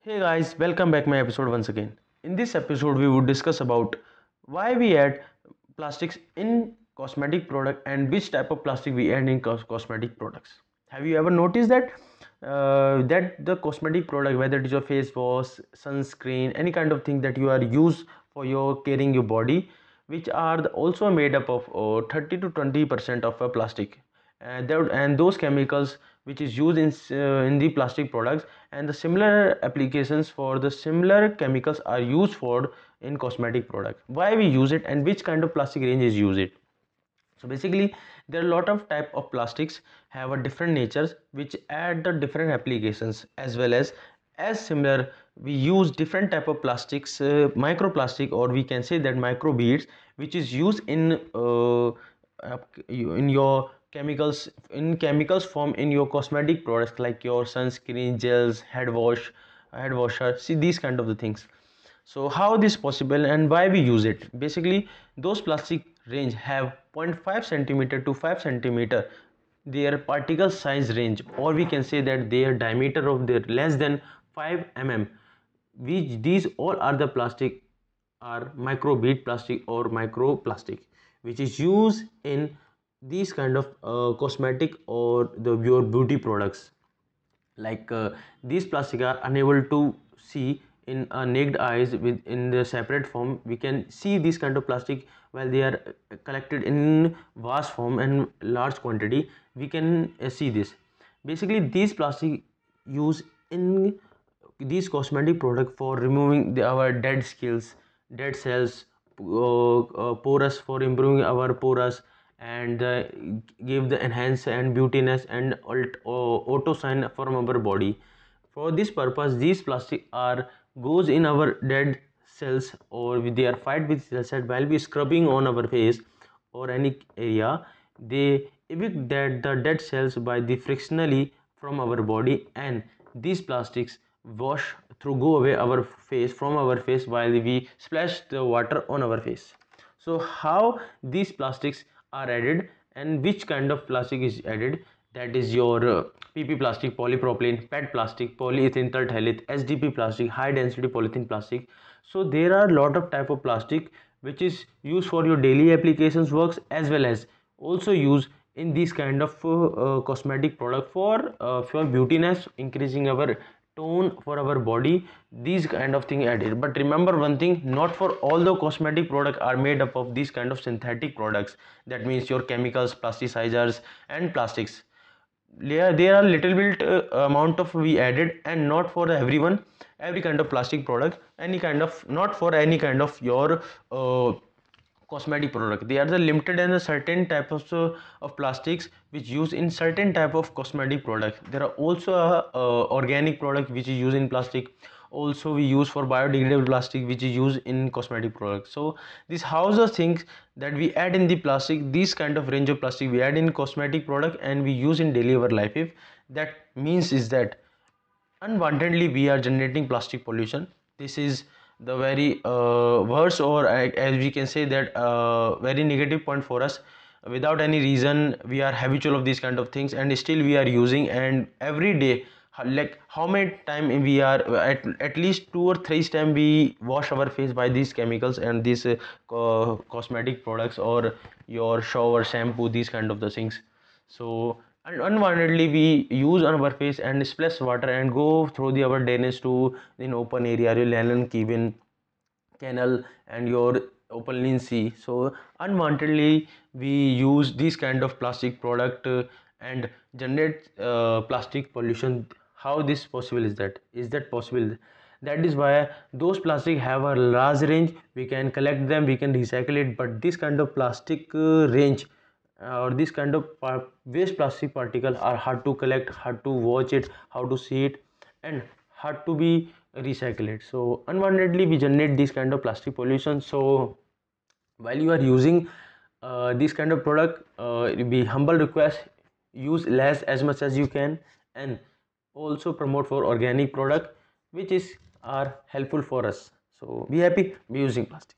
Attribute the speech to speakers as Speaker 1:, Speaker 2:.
Speaker 1: Hey guys, welcome back my episode once again. In this episode we would discuss about why we add plastics in cosmetic product and which type of plastic we add in cos- cosmetic products. Have you ever noticed that uh, that the cosmetic product whether it is your face wash, sunscreen, any kind of thing that you are use for your caring your body which are also made up of uh, 30 to 20 percent of a plastic and, and those chemicals which is used in, uh, in the plastic products. And the similar applications for the similar chemicals are used for in cosmetic product why we use it and which kind of plastic range is use it? So basically there are a lot of type of plastics have a different natures which add the different applications as well as as similar we use different type of plastics uh, microplastic or we can say that micro beads which is used in uh, in your chemicals in chemicals form in your cosmetic products like your sunscreen gels head wash head washer see these kind of the things. So how this possible and why we use it? Basically those plastic range have 0.5 centimeter to 5 centimeter their particle size range or we can say that their diameter of their less than 5 mm which these all are the plastic are micro bead plastic or micro plastic which is used in these kind of uh, cosmetic or the your beauty products. Like uh, these plastic are unable to see in a naked eyes with in the separate form. We can see these kind of plastic while they are uh, collected in vast form and large quantity. We can uh, see this. Basically these plastic use in these cosmetic product for removing the, our dead skills dead cells uh, uh, porous for improving our porous and uh, give the enhance and beautiness and auto sign from our body. For this purpose these plastic are goes in our dead cells or they are fight with cells while we scrubbing on our face or any area they evict that the dead cells by the frictionally from our body and these plastics wash through go away our face from our face while we splash the water on our face. So how these plastics are added and which kind of plastic is added that is your uh, PP plastic, polypropylene, PET plastic, polyethylene terephthalate, SDP plastic, high density polythene plastic. So there are lot of type of plastic which is used for your daily applications works as well as also used in this kind of uh, uh, cosmetic product for uh, for beautiness increasing our tone for our body these kind of thing added but remember one thing not for all the cosmetic product are made up of these kind of synthetic products. That means your chemicals plasticizers and plastics. There, there are little bit uh, amount of we added and not for everyone every kind of plastic product any kind of not for any kind of your uh, cosmetic product. They are the limited and a certain type of, uh, of plastics which use in certain type of cosmetic product. There are also uh, uh, organic product which is used in plastic. Also we use for biodegradable plastic which is used in cosmetic products so this how's the things that we add in the plastic this kind of range of plastic we add in cosmetic product and we use in daily our life if that means is that unwantedly we are generating plastic pollution. This is the very uh, worst or as we can say that uh, very negative point for us. Without any reason we are habitual of these kind of things and still we are using and every day like how many time we are at, at least two or three time we wash our face by these chemicals and these uh, cosmetic products or your shower shampoo these kind of the things. So and unwantedly we use on our face and splash water and go through the our drainage to in open area your Leyland cabin canal and your open sea. So unwantedly we use this kind of plastic product uh, and generate uh, plastic pollution. How this possible is that? Is that possible? That is why those plastic have a large range. We can collect them we can recycle it but this kind of plastic uh, range or this kind of waste plastic particle are hard to collect hard to watch it how to see it and hard to be recycled. So unwantedly we generate this kind of plastic pollution. So while you are using uh, this kind of product uh, be humble request use less as much as you can and also promote for organic product which is are helpful for us. So be happy be using plastic